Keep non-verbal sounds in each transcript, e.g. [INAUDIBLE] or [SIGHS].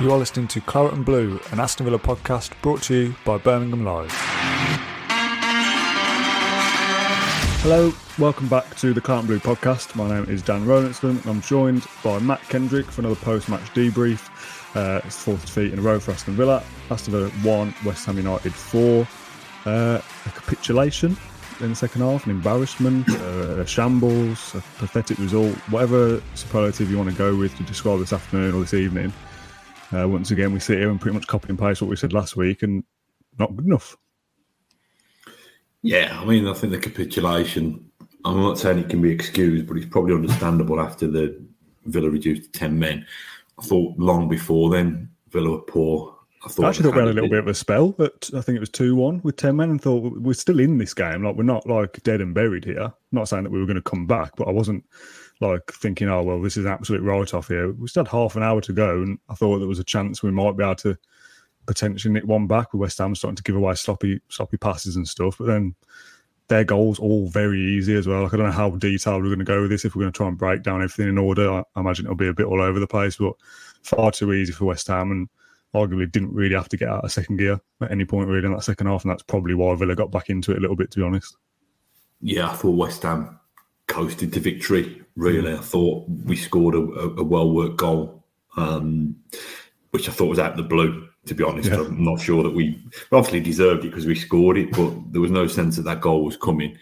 You are listening to Claret and Blue, an Aston Villa podcast brought to you by Birmingham Live. Hello, welcome back to the Claret and Blue podcast. My name is Dan Rowlinson and I'm joined by Matt Kendrick for another post match debrief. Uh, it's fourth defeat in a row for Aston Villa. Aston Villa 1, West Ham United 4. Uh, a capitulation in the second half, an embarrassment, uh, a shambles, a pathetic result, whatever superlative you want to go with to describe this afternoon or this evening. Uh, once again, we sit here and pretty much copy and paste what we said last week, and not good enough. Yeah, I mean, I think the capitulation. I'm not saying it can be excused, but it's probably understandable after the Villa reduced to ten men. I thought long before then Villa were poor. I thought I actually thought we had a little bit of a spell, but I think it was two one with ten men, and thought we're still in this game. Like we're not like dead and buried here. not saying that we were going to come back, but I wasn't like thinking, oh well, this is absolute write off here. We still had half an hour to go, and I thought there was a chance we might be able to potentially nick one back with West Ham starting to give away sloppy sloppy passes and stuff. But then their goals all very easy as well. Like I don't know how detailed we're going to go with this. If we're going to try and break down everything in order, I, I imagine it'll be a bit all over the place. But far too easy for West Ham, and arguably didn't really have to get out of second gear at any point really in that second half, and that's probably why Villa got back into it a little bit, to be honest. Yeah, I thought West Ham coasted to victory. Really, I thought we scored a, a well worked goal, um, which I thought was out of the blue. To be honest, yeah. I'm not sure that we obviously deserved it because we scored it, but there was no sense that that goal was coming.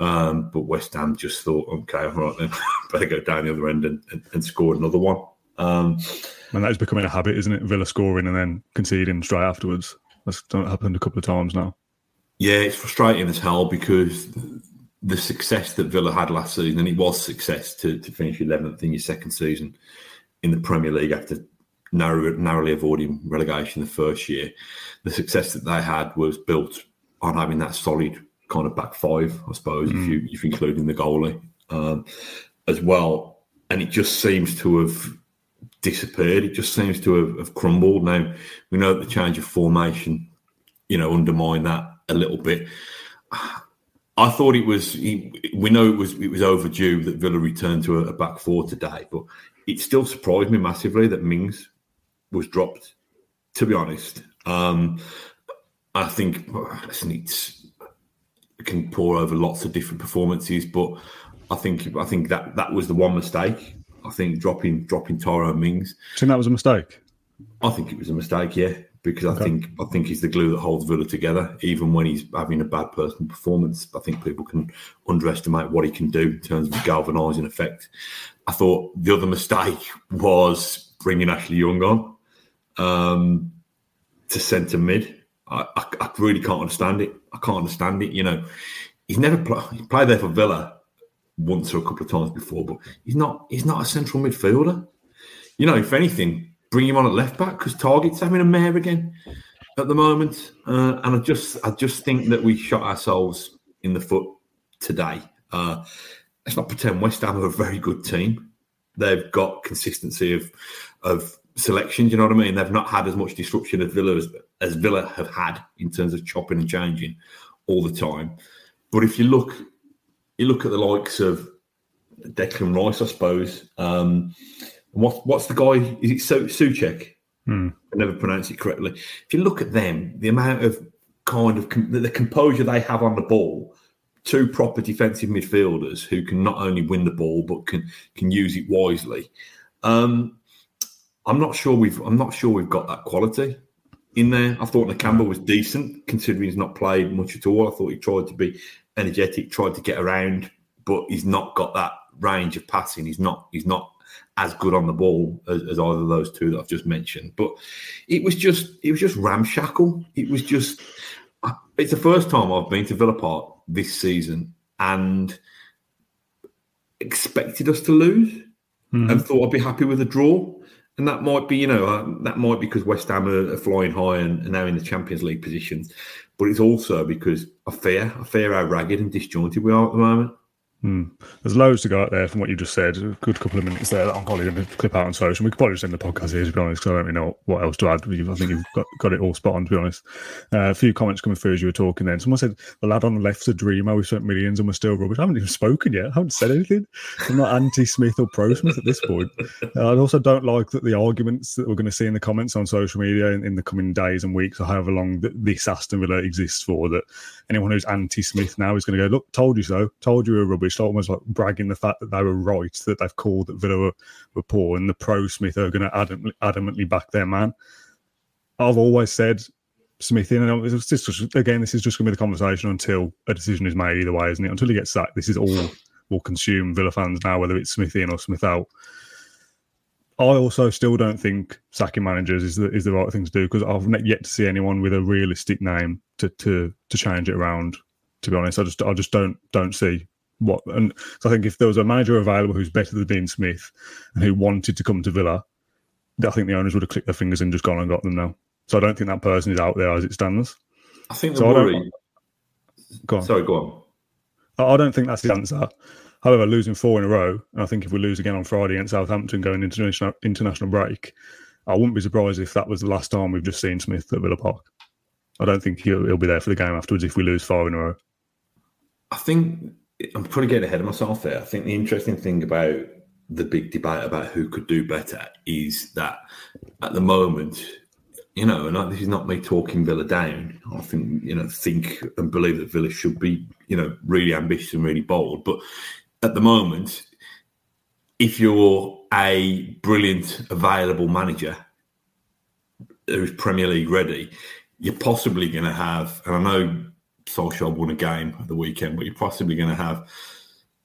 Um, but West Ham just thought, okay, all right, then [LAUGHS] better go down the other end and, and, and score another one. Um, and that is becoming a habit, isn't it? Villa scoring and then conceding straight afterwards. That's happened a couple of times now. Yeah, it's frustrating as hell because the success that Villa had last season, and it was success to, to finish 11th in your second season in the Premier League after narrow, narrowly avoiding relegation the first year. The success that they had was built on having that solid kind of back five, I suppose, mm. if you if including the goalie um, as well. And it just seems to have disappeared. It just seems to have, have crumbled. Now we know that the change of formation, you know, undermined that a little bit. I thought it was. We know it was. It was overdue that Villa returned to a, a back four today, but it still surprised me massively that Mings was dropped. To be honest, um, I think it can pour over lots of different performances, but I think I think that that was the one mistake. I think dropping dropping Tyrone Mings. Think that was a mistake? I think it was a mistake. Yeah, because okay. I think I think he's the glue that holds Villa together. Even when he's having a bad personal performance, I think people can underestimate what he can do in terms of galvanising effect. I thought the other mistake was bringing Ashley Young on um, to centre mid. I, I, I, really can't understand it. I can't understand it. You know, he's never he played there for Villa once or a couple of times before, but he's not he's not a central midfielder. You know, if anything, bring him on at left back because Targett's having a mare again at the moment, uh, and I just I just think that we shot ourselves in the foot today. Uh, let's not pretend West Ham are a very good team. They've got consistency of of selection. You know what I mean? They've not had as much disruption as Villa as, as Villa have had in terms of chopping and changing all the time. But if you look, you look at the likes of Declan Rice, I suppose. Um, what, what's the guy? Is it so, Soucek? Hmm. I never pronounce it correctly. If you look at them, the amount of kind of com- the composure they have on the ball, two proper defensive midfielders who can not only win the ball but can can use it wisely. Um, I'm not sure we've I'm not sure we've got that quality in there. I thought Nakamba was decent considering he's not played much at all. I thought he tried to be energetic, tried to get around, but he's not got that range of passing. He's not he's not as good on the ball as, as, either of those two that I've just mentioned. But it was just it was just ramshackle. It was just it's the first time I've been to Villa Park this season and expected us to lose mm. and thought I'd be happy with a draw. And that might be, you know, uh, that might be because West Ham are, are flying high and, and now in the Champions League position. But it's also because I fear, I fear how ragged and disjointed we are at the moment. Hmm. There's loads to go out there from what you just said. A good couple of minutes there that I'm probably going to clip out on social. We could probably just end the podcast here, to be honest, because I don't really know what else to add. I think you've got, got it all spot on, to be honest. Uh, a few comments coming through as you were talking then. Someone said, The lad on the left's a dreamer. We spent millions and we're still rubbish. I haven't even spoken yet. I haven't said anything. I'm not anti Smith or pro Smith at this point. Uh, I also don't like that the arguments that we're going to see in the comments on social media in, in the coming days and weeks or however long that this Aston Villa exists for, that anyone who's anti Smith now is going to go, Look, told you so. Told you we were rubbish. Almost like bragging the fact that they were right, that they've called that Villa were, were poor, and the pro Smith are going to adamantly, adamantly back their man. I've always said Smith in, and it's just, again, this is just going to be the conversation until a decision is made either way, isn't it? Until he gets sacked, this is all will consume Villa fans now, whether it's Smith in or Smith out. I also still don't think sacking managers is the is the right thing to do because I've not yet to see anyone with a realistic name to to to change it around. To be honest, I just I just don't don't see what. And so I think if there was a manager available who's better than Dean Smith and who wanted to come to Villa, I think the owners would have clicked their fingers and just gone and got them now. So I don't think that person is out there as it stands. I think the so worry. Go on. Sorry, go on. I don't think that's the answer. However, losing four in a row, and I think if we lose again on Friday against Southampton going into international, international break, I wouldn't be surprised if that was the last time we've just seen Smith at Villa Park. I don't think he'll, he'll be there for the game afterwards if we lose five in a row. I think I'm probably getting ahead of myself there. I think the interesting thing about the big debate about who could do better is that at the moment, you know, and this is not me talking Villa down. I think, you know, think and believe that Villa should be, you know, really ambitious and really bold. But at the moment, if you're a brilliant available manager who's Premier League ready, you're possibly going to have, and I know Solskjaer won a game at the weekend, but you're possibly going to have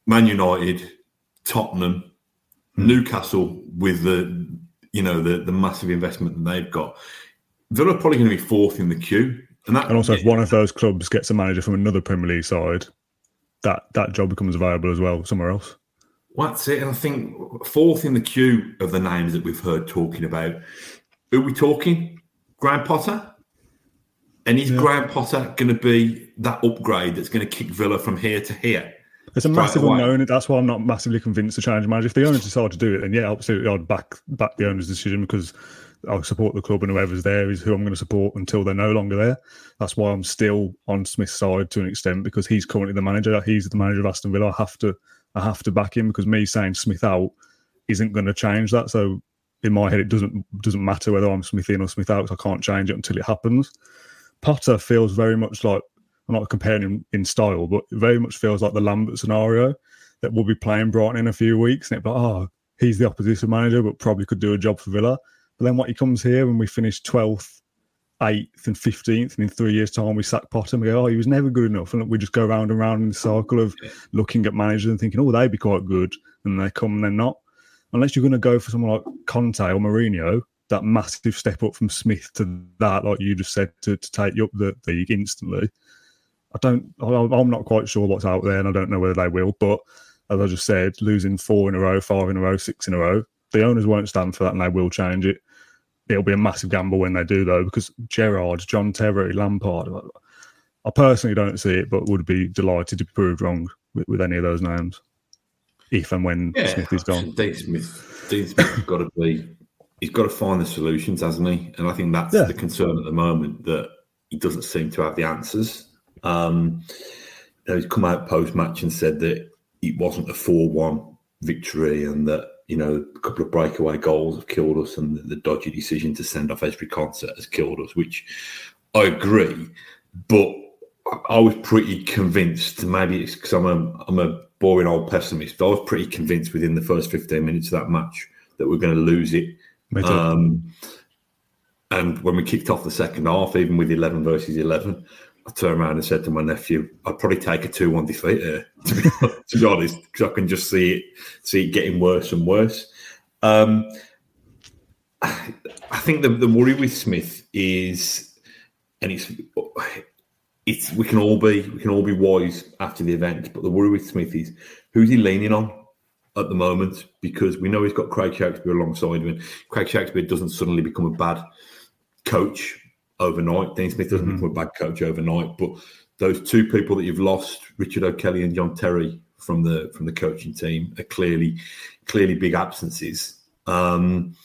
Man United, Tottenham, mm. Newcastle with the you know the the massive investment that they've got. Villa are probably going to be fourth in the queue, and that and also if one of those clubs gets a manager from another Premier League side, that that job becomes available as well somewhere else. That's it, and I think fourth in the queue of the names that we've heard talking about. Who are we talking? Graham Potter. And is yeah. Graham Potter going to be that upgrade that's going to kick Villa from here to here? It's a massive away. unknown. That's why I'm not massively convinced to change manager. If the owners decide to do it, then yeah, absolutely, I'd back back the owner's decision because I'll support the club and whoever's there is who I'm going to support until they're no longer there. That's why I'm still on Smith's side to an extent because he's currently the manager. He's the manager of Aston Villa. I have to, I have to back him because me saying Smith out isn't going to change that. So in my head, it doesn't doesn't matter whether I'm Smith in or Smith out. I can't change it until it happens. Potter feels very much like I'm not comparing him in style, but very much feels like the Lambert scenario that we'll be playing Brighton in a few weeks, and be like, oh, he's the opposition manager, but probably could do a job for Villa. But then what he comes here and we finish 12th, 8th, and 15th, and in three years' time we sack Potter and we go, oh, he was never good enough. And we just go round and round in the circle of looking at managers and thinking, oh, they'd be quite good. And they come and they're not. Unless you're going to go for someone like Conte or Mourinho, that massive step up from Smith to that, like you just said, to, to take you up the league instantly. I don't, I'm not quite sure what's out there, and I don't know whether they will. But as I just said, losing four in a row, five in a row, six in a row, the owners won't stand for that, and they will change it. It'll be a massive gamble when they do, though, because Gerrard, John Terry, Lampard, I personally don't see it, but would be delighted to be proved wrong with, with any of those names, if and when yeah, Smith is gone. Dean Smith, Dean Smith's got to be he's got to find the solutions, hasn't he? And I think that's yeah. the concern at the moment that he doesn't seem to have the answers. Um, he's come out post match and said that it wasn't a four-one victory, and that you know a couple of breakaway goals have killed us, and the, the dodgy decision to send off Ezri Konsa has killed us. Which I agree, but I was pretty convinced. Maybe it's because I'm a I'm a boring old pessimist. But I was pretty convinced within the first 15 minutes of that match that we're going to lose it um, and when we kicked off the second half, even with 11 versus 11, I turned around and said to my nephew, "I'd probably take a two-one defeat here, [LAUGHS] to be, to be honest, because I can just see it, see it getting worse and worse." Um, I think the, the worry with Smith is, and it's it's we can all be we can all be wise after the event, but the worry with Smith is who's he leaning on? At the moment because we know he's got Craig Shakespeare alongside him. And Craig Shakespeare doesn't suddenly become a bad coach overnight. Dean Smith doesn't mm-hmm. become a bad coach overnight. But those two people that you've lost, Richard O'Kelly and John Terry, from the from the coaching team, are clearly clearly big absences. Um,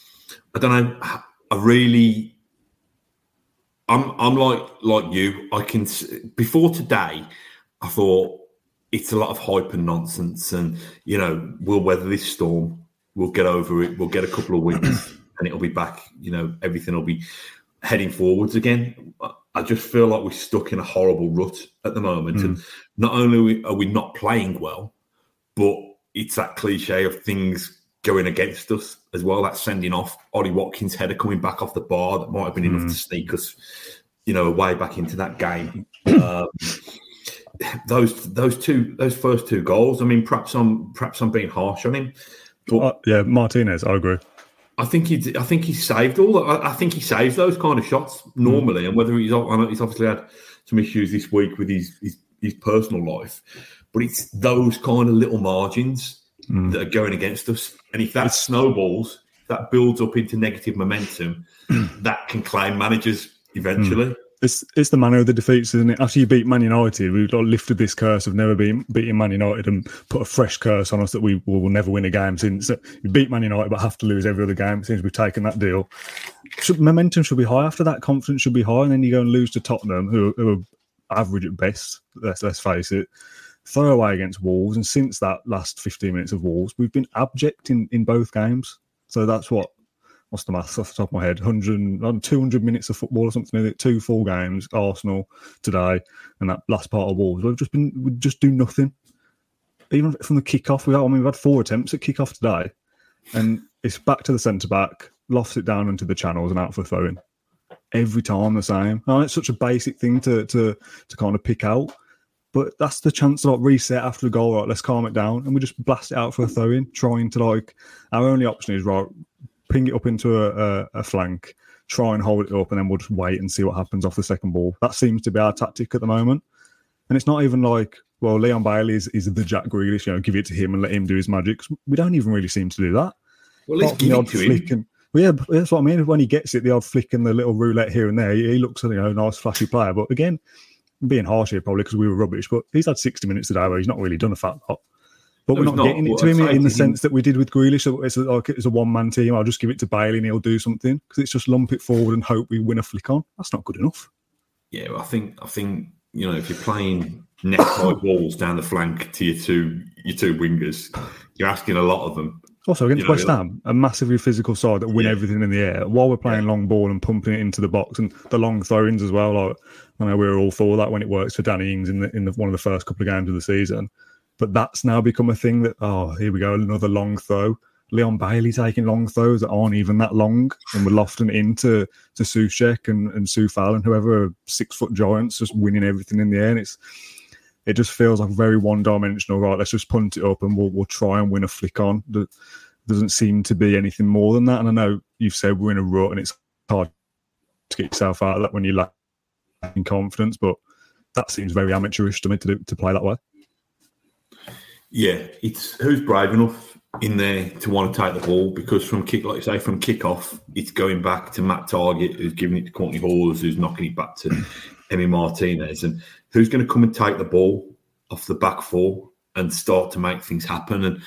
I don't know. I really, I'm I'm like like you. I can before today, I thought it's a lot of hype and nonsense, and you know we'll weather this storm. We'll get over it. We'll get a couple of wins, [CLEARS THROAT] and it'll be back. You know everything will be heading forwards again. I just feel like we're stuck in a horrible rut at the moment, mm. and not only are we not playing well, but it's that cliche of things going against us as well. That sending off Ollie Watkins' header coming back off the bar that might have been mm. enough to hmm. sneak us, you know, way back into that game. [CLEARS THROAT] um, those those two those first two goals. I mean, perhaps I'm perhaps I'm being harsh on him. But uh, yeah, Martinez, I agree. I think he I think he saved all. I, I think he saves those kind of shots normally. Mm. And whether he's I know he's obviously had some issues this week with his his, his personal life, but it's those kind of little margins mm. that are going against us. And if that snowballs, that builds up into negative momentum, [CLEARS THROAT] that can claim managers eventually. Mm. It's it's the manner of the defeats, isn't it? After you beat Man United, we've lifted this curse of never being beating Man United and put a fresh curse on us that we will never win a game since we beat Man United but have to lose every other game since we've taken that deal. Should, momentum should be high after that. Confidence should be high, and then you go and lose to Tottenham, who, who are average at best. Let's let's face it throw away against Wolves, and since that last 15 minutes of Wolves, we've been abject in, in both games. So that's what what's the maths off the top of my head? 100, 200 minutes of football or something. Two full games, Arsenal today, and that last part of Wolves. We've just been we just do nothing. Even from the kickoff, we I mean we've had four attempts at kickoff today, and it's back to the centre back, lofts it down into the channels and out for throwing. Every time the same. Oh, it's such a basic thing to to to kind of pick out but that's the chance to like reset after a goal. Right, let's calm it down, and we just blast it out for a throw in, trying to like our only option is right, ping it up into a, a, a, flank, try and hold it up, and then we'll just wait and see what happens off the second ball. That seems to be our tactic at the moment, and it's not even like well, Leon Bailey is, is the Jack Grealish, you know, give it to him and let him do his magic. We don't even really seem to do that. Well, let's give it to him. And, well, yeah, that's what I mean. When he gets it, the odd flick and the little roulette here and there, he, he looks, you know, a nice flashy player. But again, being harsh here probably because we were rubbish, but he's had 60 minutes today where he's not really done a fat lot. But no, we're not, not getting it to him in the sense that we did with Grealish. It's like it's a one man team. I'll just give it to Bailey and he'll do something because it's just lump it forward and hope we win a flick on. That's not good enough. Yeah, well, I think I think you know if you're playing neck high [COUGHS] balls down the flank to your two your two wingers, you're asking a lot of them. Also against you know, West Ham, a massively physical side that win yeah. everything in the air while we're playing yeah. long ball and pumping it into the box and the long throw-ins as well. Like I know we were all for that when it works for Danny Ings in the, in the, one of the first couple of games of the season, but that's now become a thing that oh here we go another long throw. Leon Bailey taking long throws that aren't even that long, and we're lofting into to Soucek and and Coufal and whoever six foot giants just winning everything in the air. And it's it just feels like very one dimensional. Right, let's just punt it up and we'll we'll try and win a flick on. There doesn't seem to be anything more than that. And I know you've said we're in a rut, and it's hard to get yourself out of that when you lack in confidence, but that seems very amateurish to me to do, to play that way. Yeah, it's who's brave enough in there to want to take the ball because from kick, like you say, from kickoff, it's going back to Matt Targett, who's giving it to Kortney Hause, who's knocking it back to [CLEARS THROAT] Emi Martinez, and who's going to come and take the ball off the back four and start to make things happen. And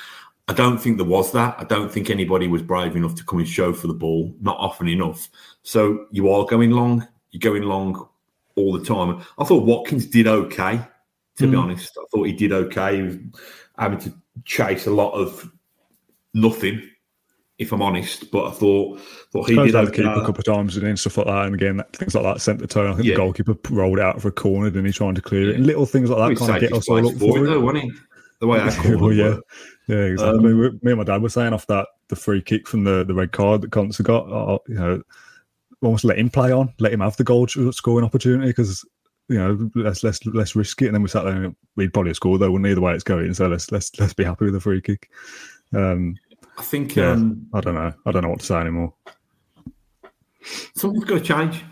I don't think there was that. I don't think anybody was brave enough to come and show for the ball, not often enough. So you are going long. You're going long all the time. I thought Watkins did okay, to mm. be honest. I thought he did okay. He was having to chase a lot of nothing, if I'm honest. But I thought thought he did okay. a couple of times and then stuff like that. And again, things like that sent the tone. I think yeah. the goalkeeper rolled out for a corner, and he trying to clear it. And little things like that kind of get us all up for it. Though, wasn't he? The way I called [LAUGHS] well, yeah. Yeah, exactly. Um, me and my dad were saying off that the free kick from the, the red card that Konsa got, uh, you know, almost let him play on, let him have the goal scoring opportunity because you know let's let's let's risk it. And then we sat there and we'd probably score though, wouldn't either way it's going. So let's let's let's be happy with the free kick. Um, I think yeah, um, I don't know. I don't know what to say anymore. Something's got to change,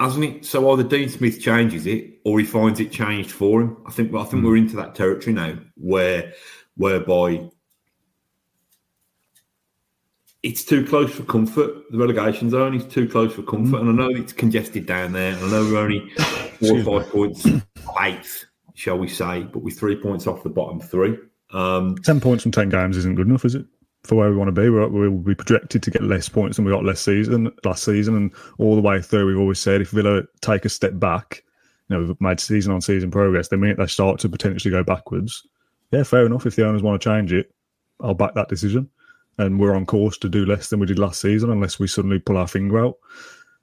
hasn't it? So either Dean Smith changes it or he finds it changed for him. I think I think mm. we're into that territory now where whereby it's too close for comfort. The relegation zone is too close for comfort, mm. and I know it's congested down there. I know we're only [COUGHS] four or five points eighth, shall we say, but we're three points off the bottom three. Um, ten points from ten games isn't good enough, is it? For where we want to be, we're, we'll be projected to get less points than we got last season. Last season, and all the way through, we've always said if Villa take a step back, you know, we've made season on season progress. They mean they start to potentially go backwards. Yeah, fair enough. If the owners want to change it, I'll back that decision and we're on course to do less than we did last season unless we suddenly pull our finger out.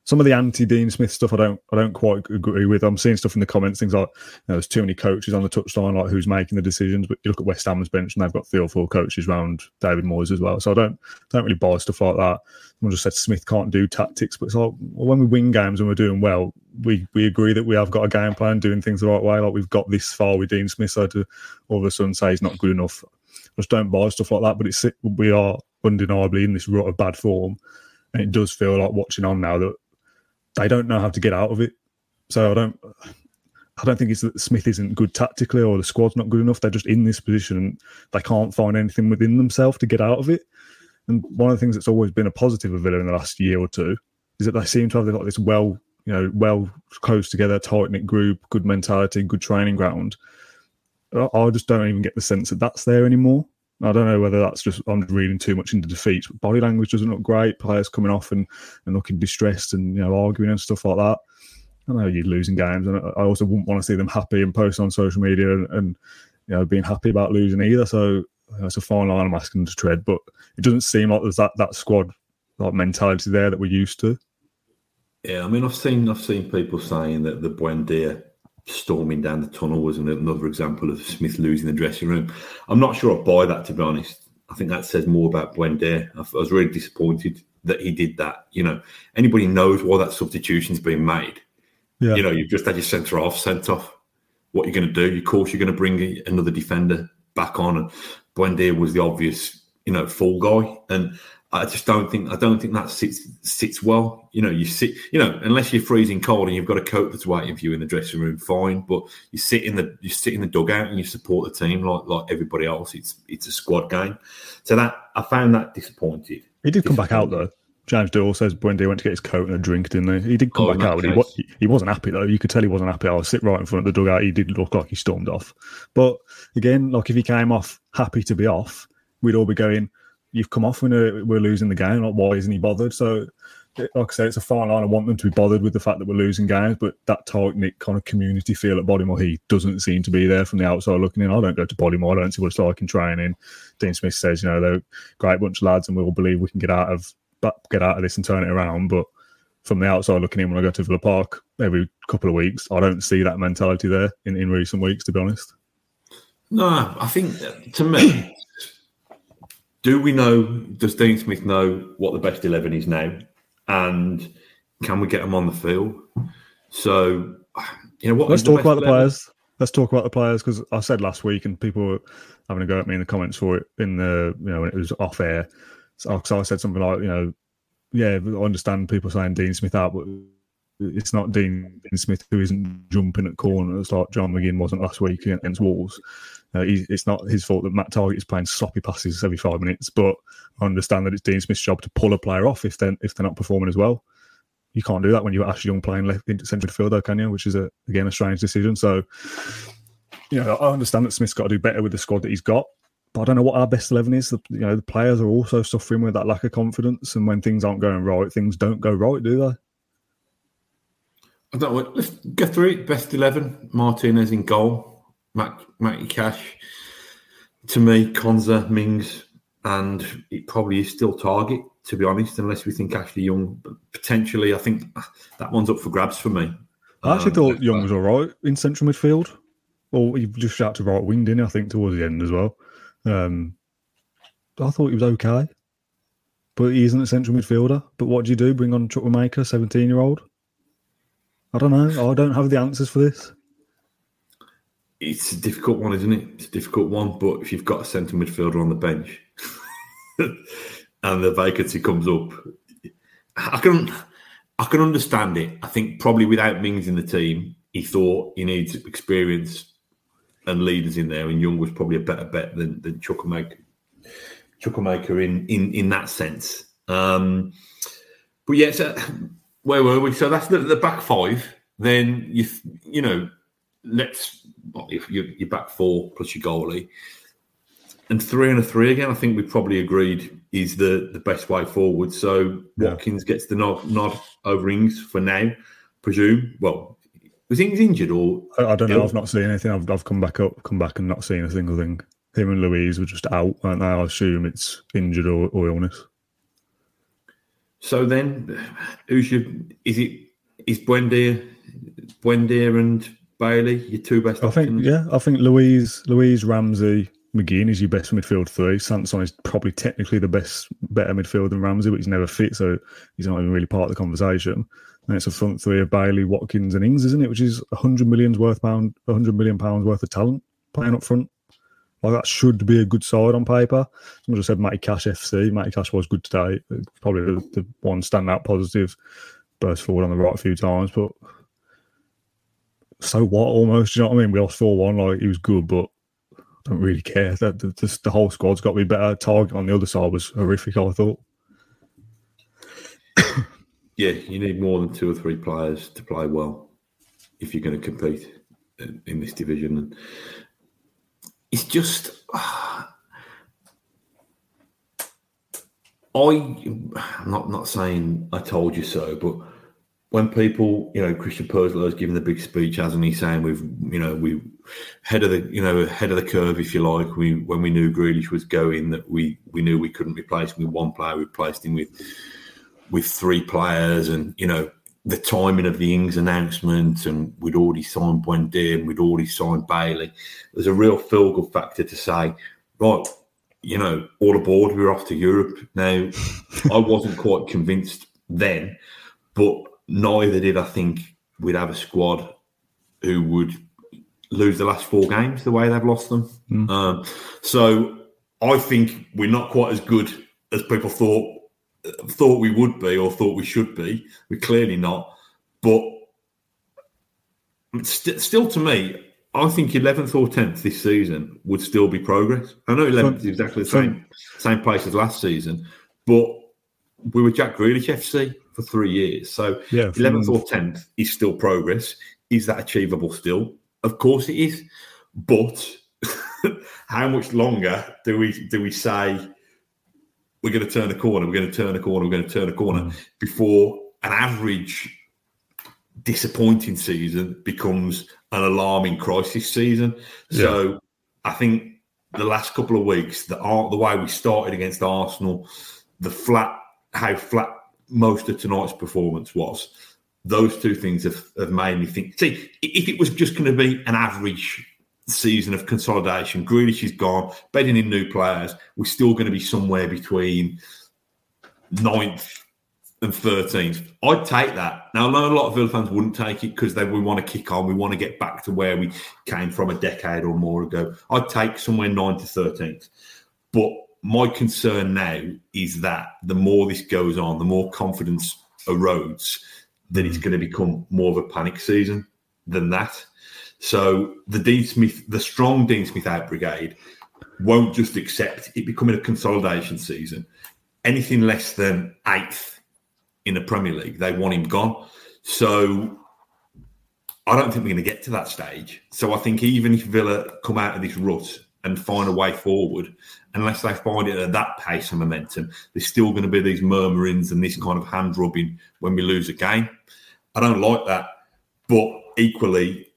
Some of the anti Dean Smith stuff I don't I don't quite agree with. I'm seeing stuff in the comments, things like you know, there's too many coaches on the touchline, like who's making the decisions. But you look at West Ham's bench and they've got three or four coaches around David Moyes as well. So I don't don't really buy stuff like that. Someone just said Smith can't do tactics, but it's like well, when we win games and we're doing well, we we agree that we have got a game plan, doing things the right way. Like we've got this far with Dean Smith, so to all of a sudden say he's not good enough, just don't buy stuff like that. But it's we are undeniably in this rut of bad form, and it does feel like watching on now that they don't know how to get out of it. So I don't. I don't think it's that Smith isn't good tactically or the squad's not good enough. They're just in this position and they can't find anything within themselves to get out of it. And one of the things that's always been a positive of Villa in the last year or two is that they seem to have got this well, you know, well close together, tight knit group, good mentality, good training ground. I just don't even get the sense that that's there anymore. I don't know whether that's just I'm reading too much into defeat. Body language doesn't look great. Players coming off and, and looking distressed and you know arguing and stuff like that. I know you're losing games, and I also wouldn't want to see them happy and post on social media and, and you know being happy about losing either. So you know, it's a fine line I'm asking to tread, but it doesn't seem like there's that that squad like mentality there that we're used to. Yeah, I mean, I've seen I've seen people saying that the Buendia storming down the tunnel was another example of Smith losing the dressing room. I'm not sure I buy that, to be honest. I think that says more about Buendia. I was really disappointed that he did that. You know, anybody knows why that substitution's been made. Yeah. You know, you've just had your centre off sent off. What you're going to do? Of course, you're going to bring another defender back on. And Buendia was the obvious, you know, fall guy. And I just don't think I don't think that sits sits well. You know, you sit, you know, unless you're freezing cold and you've got a coat that's waiting for you in the dressing room, fine. But you sit in the you sit in the dugout and you support the team like like everybody else. It's it's a squad game. So that I found that disappointed. He did come back out though. James Doyle says Buendia went to get his coat and a drink, didn't he? He did come oh, back out, but he, he wasn't happy though. You could tell he wasn't happy. I was sit right in front of the dugout. He did look like he stormed off. But again, like if he came off happy to be off, we'd all be going, you've come off when uh, we're losing the game. Like, why isn't he bothered? So, like I said, it's a fine line. I want them to be bothered with the fact that we're losing games, but that tight knit kind of community feel at Bodymoor Heath doesn't seem to be there from the outside looking in. I don't go to Bodymoor. I don't see what it's like in training. Dean Smith says, you know, they're a great bunch of lads, and we all believe we can get out of get out of this and turn it around. But from the outside looking in, when I go to Villa Park every couple of weeks, I don't see that mentality there in, in recent weeks, to be honest. No, I think to me, do we know? Does Dean Smith know what the best eleven is now, and can we get them on the field? So, you know, what? Let's talk about 11? the players. Let's talk about the players because I said last week, and people were having a go at me in the comments for it in the you know when it was off air. So, so I said something like, you know, yeah, I understand people saying Dean Smith out, but it's not Dean, Dean Smith who isn't jumping at corners like John McGinn wasn't last week against Wolves. Uh, he, it's not his fault that Matt Targett is playing sloppy passes every five minutes, but I understand that it's Dean Smith's job to pull a player off if they're if they're not performing as well. You can't do that when you've got Ashley Young playing left central midfield, can you? Which is a, again a strange decision. So, you know, I understand that Smith's got to do better with the squad that he's got, but I don't know what our best eleven is. The, you know, the players are also suffering with that lack of confidence, and when things aren't going right, things don't go right, do they? I don't know. Let's go through it. Best eleven: Martinez in goal. Matt, Matty Cash, to me, Konsa, Mings, and it probably is still Targett, to be honest, unless we think Ashley Young. But potentially, I think that one's up for grabs for me. I actually um, thought Young was all right in central midfield. Or he just shot to right wing, didn't he? I think towards the end as well. Um, I thought he was okay, but he isn't a central midfielder. But what do you do? Bring on Chukwuemeka, seventeen-year-old? I don't know. I don't have the answers for this it's a difficult one, isn't it? It's a difficult one. But if you've got a centre midfielder on the bench [LAUGHS] and the vacancy comes up, I can I can understand it. I think probably without Mings in the team, he thought he needs experience and leaders in there, and Young was probably a better bet than than Chukwuemeka. Chukwuemeka in in in that sense. Um, but yeah, so where were we? So that's the, the back five. Then you you know, let's if you you back four plus your goalie and three and a three again. I think we probably agreed is the the best way forward. So yeah. Watkins gets the nod, nod over Ings for now. Presume. Well, was Ings injured or? I, I don't know. Ill? I've not seen anything. I've, I've come back up, come back, and not seen a single thing. Him and Luiz were just out, and I assume it's injured or, or illness. So then, who's your? Is it is Buendia, Buendia and Bailey your two best? I options? think yeah. I think Luiz, Luiz Ramsey, McGinn is your best midfield three. Sanson is probably technically the best, better midfield than Ramsey, but he's never fit, so he's not even really part of the conversation. And it's a front three of Bailey, Watkins, and Ings, isn't it? Which is a hundred millions worth pound, a hundred million pounds worth of talent playing up front. Like that should be a good side on paper. Someone just said Matty Cash FC. Matty Cash was good today. Probably the, the one standout positive. Burst forward on the right a few times, but so what? Almost, you know what I mean? We lost four one. Like he was good, but I don't really care. The, the, the whole squad's got to be better. Targett on the other side was horrific. I thought. [COUGHS] yeah, you need more than two or three players to play well if you're going to compete in, in this division. And it's just uh, [SIGHS] I am not not saying I told you so, but when people, you know, Christian Purslow is giving the big speech, hasn't he, saying we've, you know, we head of the, you know, head of the curve, if you like. We when we knew Grealish was going, that we we knew we couldn't replace him with one player. We replaced him with with three players, and you know, the timing of the Ings announcement, and we'd already signed Buendia and we'd already signed Bailey. There's a real feel good factor to say, right, you know, all aboard, we are off to Europe. Now, I wasn't quite convinced then, but neither did I think we'd have a squad who would lose the last four games the way they've lost them. Mm. Um, so I think we're not quite as good as people thought thought we would be or thought we should be. We're clearly not. But st- still, to me, I think 11th or 10th this season would still be progress. I know 11th is exactly the same same place as last season, but we were Jack Grealish FC for three years. So yeah, 11th or 10th is still progress. Is that achievable still? Of course it is. But [LAUGHS] how much longer do we do we say we're going to turn a corner, we're going to turn a corner, we're going to turn a corner mm. before an average disappointing season becomes an alarming crisis season. Yeah. So I think the last couple of weeks, the the way we started against Arsenal, the flat, how flat most of tonight's performance was, those two things have, have made me think. See, if it was just going to be an average season of consolidation. Grealish is gone, bedding in new players. We're still going to be somewhere between ninth and 13th. I'd take that. Now, I know a lot of Villa fans wouldn't take it because they we want to kick on. We want to get back to where we came from a decade or more ago. I'd take somewhere 9th to 13th. But my concern now is that the more this goes on, the more confidence erodes, that it's mm. going to become more of a panic season than that. So the Dean Smith, the strong Dean Smith out brigade, won't just accept it becoming a consolidation season. Anything less than eighth in the Premier League, they want him gone. So I don't think we're going to get to that stage. So I think even if Villa come out of this rut and find a way forward, unless they find it at that pace and momentum, there's still going to be these murmurings and this kind of hand rubbing when we lose a game. I don't like that. But equally,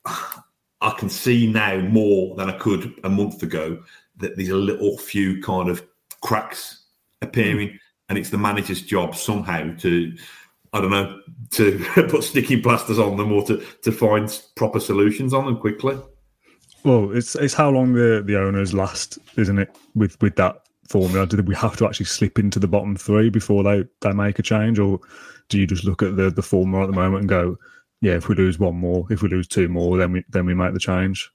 I can see now more than I could a month ago that there's a little few kind of cracks appearing, mm. and it's the manager's job somehow to, I don't know, to [LAUGHS] put sticky plasters on them or to to find proper solutions on them quickly. Well, it's it's how long the the owners last, isn't it? With with that formula, do we have to actually slip into the bottom three before they they make a change, or do you just look at the the formula at the moment and go? Yeah, if we lose one more, if we lose two more, then we then we make the change.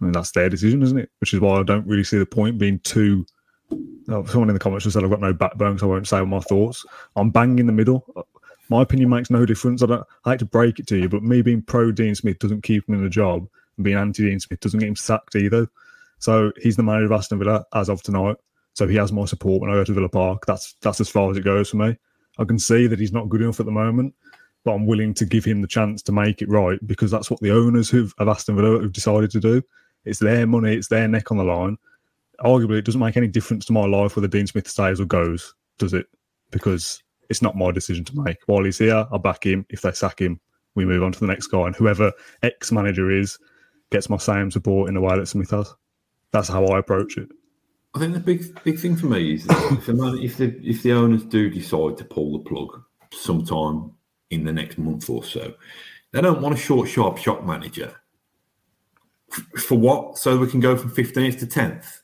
I mean, that's their decision, isn't it? Which is why I don't really see the point being too. Oh, someone in the comments just said I've got no backbone, so I won't say my thoughts. I'm bang in the middle. My opinion makes no difference. I don't. I hate to break it to you, but me being pro Dean Smith doesn't keep him in the job, and being anti Dean Smith doesn't get him sacked either. So he's the manager of Aston Villa as of tonight. So he has my support when I go to Villa Park. That's that's as far as it goes for me. I can see that he's not good enough at the moment, but I'm willing to give him the chance to make it right because that's what the owners who've, of Aston Villa have decided to do. It's their money, it's their neck on the line. Arguably, it doesn't make any difference to my life whether Dean Smith stays or goes, does it? Because it's not my decision to make. While he's here, I'll back him. If they sack him, we move on to the next guy. And whoever ex manager is gets my same support in the way that Smith has. That's how I approach it. I think the big big thing for me is if the man, if the if the owners do decide to pull the plug sometime in the next month or so, they don't want a short, sharp shot manager. For what? So we can go from 15th to 10th.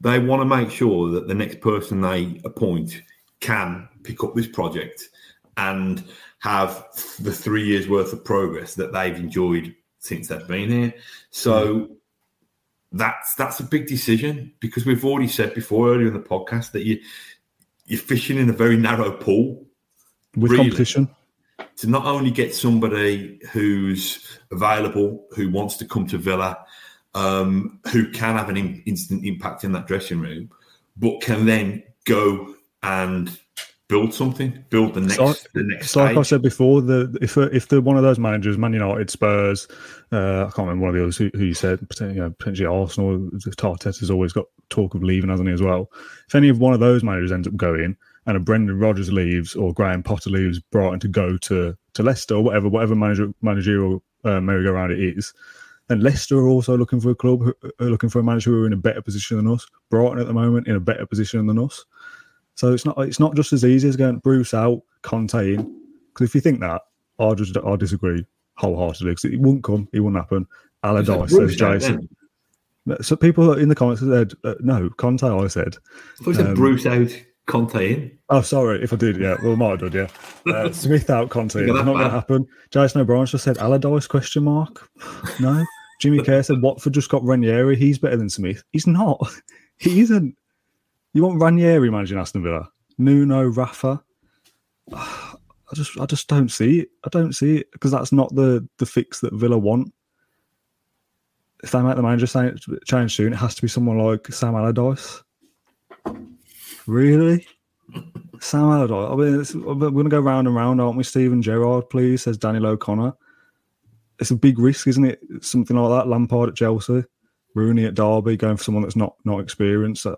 They want to make sure that the next person they appoint can pick up this project and have the three years worth of progress that they've enjoyed since they've been here. So that's that's a big decision because we've already said before earlier in the podcast that you you're fishing in a very narrow pool with really, competition to not only get somebody who's available who wants to come to Villa um, who can have an in, instant impact in that dressing room but can then go and build something, build the next. So, the next so like I said before, the if if they're one of those managers, Man United, Spurs, uh, I can't remember one of the others who, who you said, you know, potentially Arsenal. Always got talk of leaving, hasn't he, as well? If any of one of those managers ends up going, and a Brendan Rodgers leaves or Graham Potter leaves Brighton to go to to Leicester or whatever, whatever manager managerial uh, merry-go-round it is. And Leicester are also looking for a club, are looking for a manager who are in a better position than us. Brighton at the moment in a better position than us. So it's not it's not just as easy as going Bruce out, Conte in. Because if you think that, I just I disagree wholeheartedly because it wouldn't come, it wouldn't happen. Allardyce says Jason. So people in the comments said uh, no, Conte. I said. I said um, Bruce out, Conte in. Oh, sorry if I did. Yeah, well, might have done. Yeah, [LAUGHS] uh, Smith out, Conte. It's not going to happen. Jason O'Brien just said Allardyce question mark. No. Jimmy Kerr said Watford just got Ranieri. He's better than Smith. He's not. [LAUGHS] He isn't. You want Ranieri managing Aston Villa? Nuno, Rafa? [SIGHS] I just, I just don't see it. I don't see it because that's not the the fix that Villa want. If they make the manager change soon, it has to be someone like Sam Allardyce. Really? Sam Allardyce. I mean, we're going to go round and round, aren't we? Steven Gerrard, please, says Daniel O'Connor. It's a big risk, isn't it? Something like that. Lampard at Chelsea, Rooney at Derby, going for someone that's not not experienced. I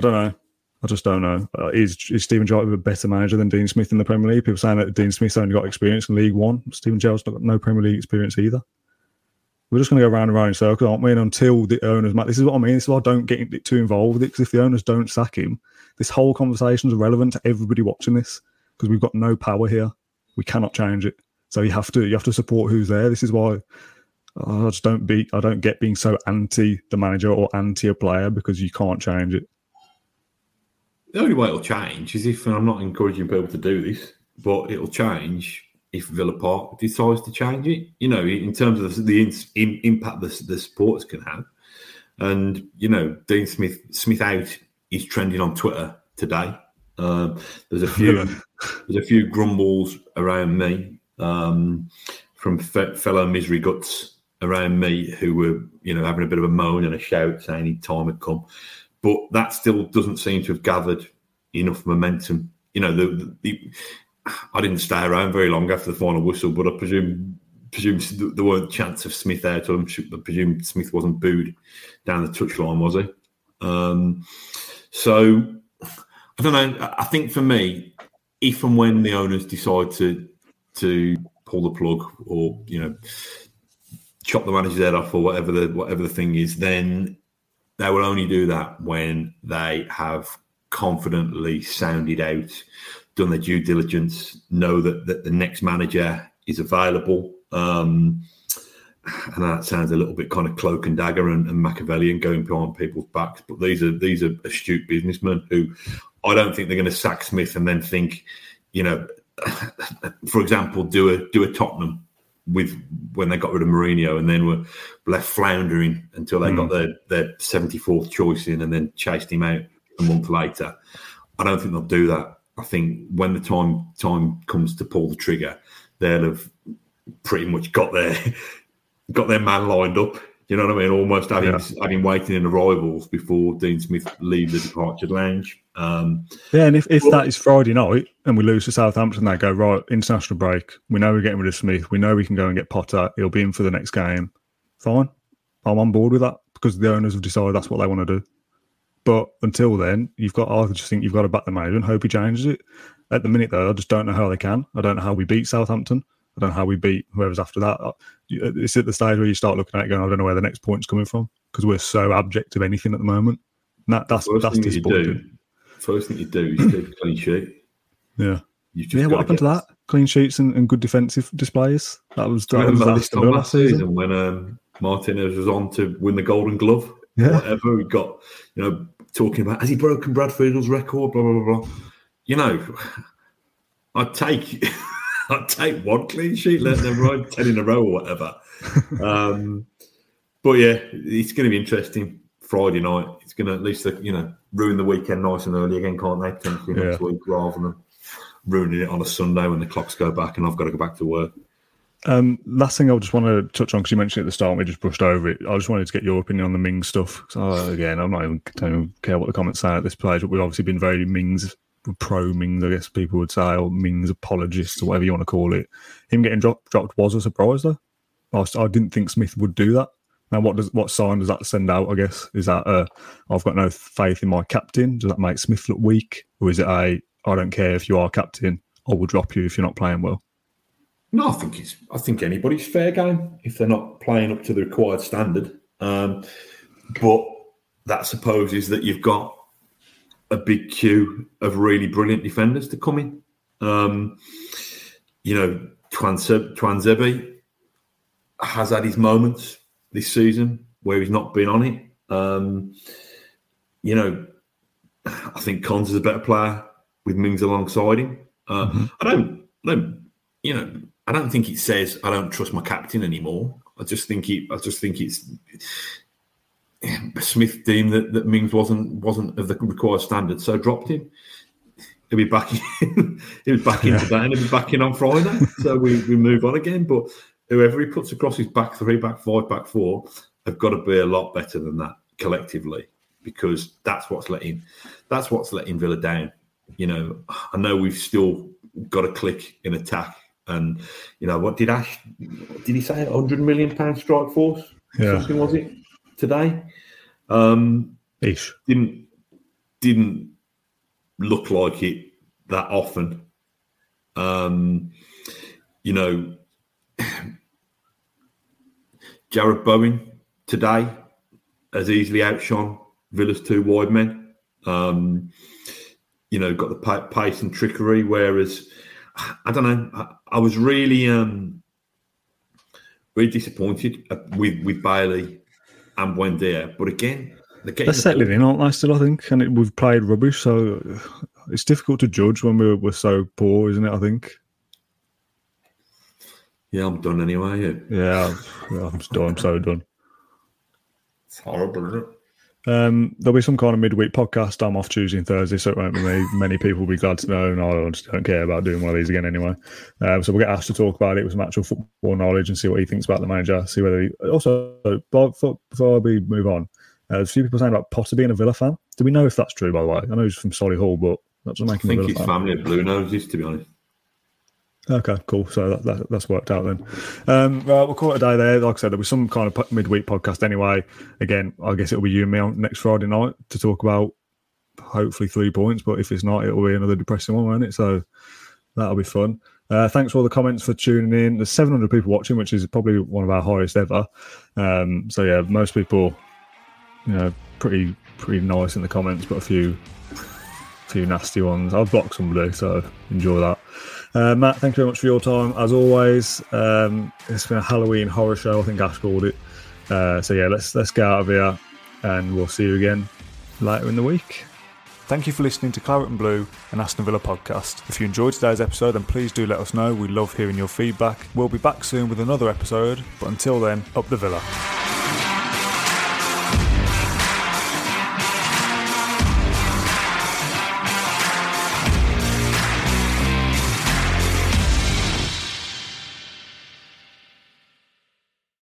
don't know. I just don't know. Uh, is, is Steven Gerrard a better manager than Dean Smith in the Premier League? People saying that Dean Smith's only got experience in League One. Steven Gerrard's got no Premier League experience either. We're just going to go round and round in circles, aren't we? And until the owners, this is what I mean. This is why I don't get too involved with it because if the owners don't sack him, this whole conversation is relevant to everybody watching this because we've got no power here. We cannot change it. So you have to you have to support who's there. This is why I just don't be I don't get being so anti the manager or anti a player because you can't change it the only way it'll change is if, and I'm not encouraging people to do this, but it'll change if Villa Park decides to change it. You know, in terms of the, the in, impact the, the sports can have. And you know, Dean Smith Smith out is trending on Twitter today. Um, there's a [LAUGHS] few there's a few grumbles around me um, from fe- fellow misery guts around me who were you know having a bit of a moan and a shout saying time had come but that still doesn't seem to have gathered enough momentum. You know, the, the, the I didn't stay around very long after the final whistle, but I presume presume there weren't chance of Smith out. I presume Smith wasn't booed down the touchline, was he? Um, so I don't know. I think for me, if and when the owners decide to to pull the plug or you know chop the manager's head off or whatever the whatever the thing is, then they will only do that when they have confidently sounded out, done their due diligence, know that, that the next manager is available. Um, [SIGHS] and that sounds a little bit kind of cloak and dagger and, and Machiavellian going behind people's backs. But these are these are astute businessmen who I don't think they're going to sack Smith and then think, you know, [SIGHS] for example, do a do a Tottenham with when they got rid of Mourinho and then were left floundering until they mm. got their their 74th choice in and then chased him out a month later. I don't think they'll do that. I think when the time time comes to pull the trigger, they'll have pretty much got their [LAUGHS] got their man lined up. You know what I mean? Almost having yeah. having waiting in arrivals before Dean Smith leaves the departure lounge. Um, yeah, and if, if that is Friday night and we lose to Southampton, they go right international break. We know we're getting rid of Smith. We know we can go and get Potter. He'll be in for the next game. Fine, I'm on board with that because the owners have decided that's what they want to do. But until then, you've got. I just think you've got to back the manager and hope he changes it. At the minute, though, I just don't know how they can. I don't know how we beat Southampton. I don't know how we beat whoever's after that. Uh, it's at the stage where you start looking at it going, I don't know where the next point's coming from because we're so abject of anything at the moment. And that, that's First that's disappointing. First thing you do is take a clean sheet. Yeah. Yeah, what happened to that? Clean sheets and, and good defensive displays. That was that was last, last season, season when um, Martinez was on to win the Golden Glove. Yeah. Whatever we got, you know, talking about has he broken Brad Friedel's record? Blah blah blah. You know, [LAUGHS] I'd take [LAUGHS] I'd take one clean sheet, let them ride ten in a row or whatever. [LAUGHS] Um, but yeah, it's going to be interesting. Friday night, it's going to at least you know ruin the weekend nice and early again, can't they? Potentially yeah. next week rather than ruining it on a Sunday when the clocks go back and I've got to go back to work. Um, last thing I just want to touch on because you mentioned it at the start, and we just brushed over it. I just wanted to get your opinion on the Mings stuff. So, uh, again, I'm not even don't even care what the comments say at this page, but we've obviously been very Mings pro Mings, I guess people would say, or Mings apologists or whatever you want to call it. Him getting dropped, dropped was a surprise though. I, I didn't think Smith would do that. Now, what does what sign does that send out? I guess is that uh, I've got no faith in my captain. Does that make Smith look weak, or is it a I don't care if you are captain, I will drop you if you're not playing well? No, I think it's. I think anybody's fair game if they're not playing up to the required standard. Um, but that supposes that you've got a big queue of really brilliant defenders to come in. Um, you know, Tuanzebe has had his moments this season where he's not been on it. Um, you know, I think Konsa is a better player with Mings alongside him. Uh, mm-hmm. I don't, I don't, you know, I don't think it says I don't trust my captain anymore. I just think it. I just think it's Smith deemed that, that Mings wasn't wasn't of the required standard, so dropped him. He'll be back in. [LAUGHS] he was back in yeah. today, and he'll be back in on Friday. so we, we move on again. But whoever he puts across his back three, back five, back four, have got to be a lot better than that collectively, because that's what's letting that's what's letting Villa down. You know, I know we've still got a click in attack, and you know what did Ash? Did he say? Hundred million pound strike force? Yeah. Something was it? today. Um, Ish. Didn't didn't look like it that often. Um, you know, [SIGHS] Jarrod Bowen today has easily outshone Villa's two wide men. Um, you know, got the pace and trickery. Whereas, I don't know, I, I was really, um, really disappointed with with Bailey and Buendia. But again, they're, they're settling the in, aren't they? Still, I think, and it, we've played rubbish, so it's difficult to judge when we're, we're so poor, isn't it? I think. Yeah, I'm done anyway. Yeah, yeah I'm, done. I'm so done. It's horrible, isn't it? Um, there'll be some kind of midweek podcast. I'm off Tuesday and Thursday, so it won't be me. Many people will be glad to know, and I just don't care about doing one of these again anyway. Um, so we'll get asked to talk about it with some actual football knowledge and see what he thinks about the manager. See whether he also before, before we move on, uh, there's a few people saying about Potter being a Villa fan. Do we know if that's true? By the way, I know he's from Solihull, but that's not making. I think his fan. family are blue noses, to be honest. Okay, cool. So that, that, that's worked out then. Um, right, we'll call it a day there. Like I said, there'll be some kind of midweek podcast anyway. Again, I guess it'll be you and me on next Friday night to talk about hopefully three points. But if it's not, it'll be another depressing one, won't it? So that'll be fun. Uh, thanks for all the comments for tuning in. There's 700 people watching, which is probably one of our highest ever. Um, so yeah, most people, you know, pretty pretty nice in the comments, but a few few nasty ones. I've blocked some blue, so enjoy that. Uh, Matt, thank you very much for your time. As always, um, it's been a Halloween horror show. I think Ash called it. Uh, so yeah, let's let's get out of here, and we'll see you again later in the week. Thank you for listening to Claret and Blue, an Aston Villa podcast. If you enjoyed today's episode, then please do let us know. We love hearing your feedback. We'll be back soon with another episode, but until then, up the Villa.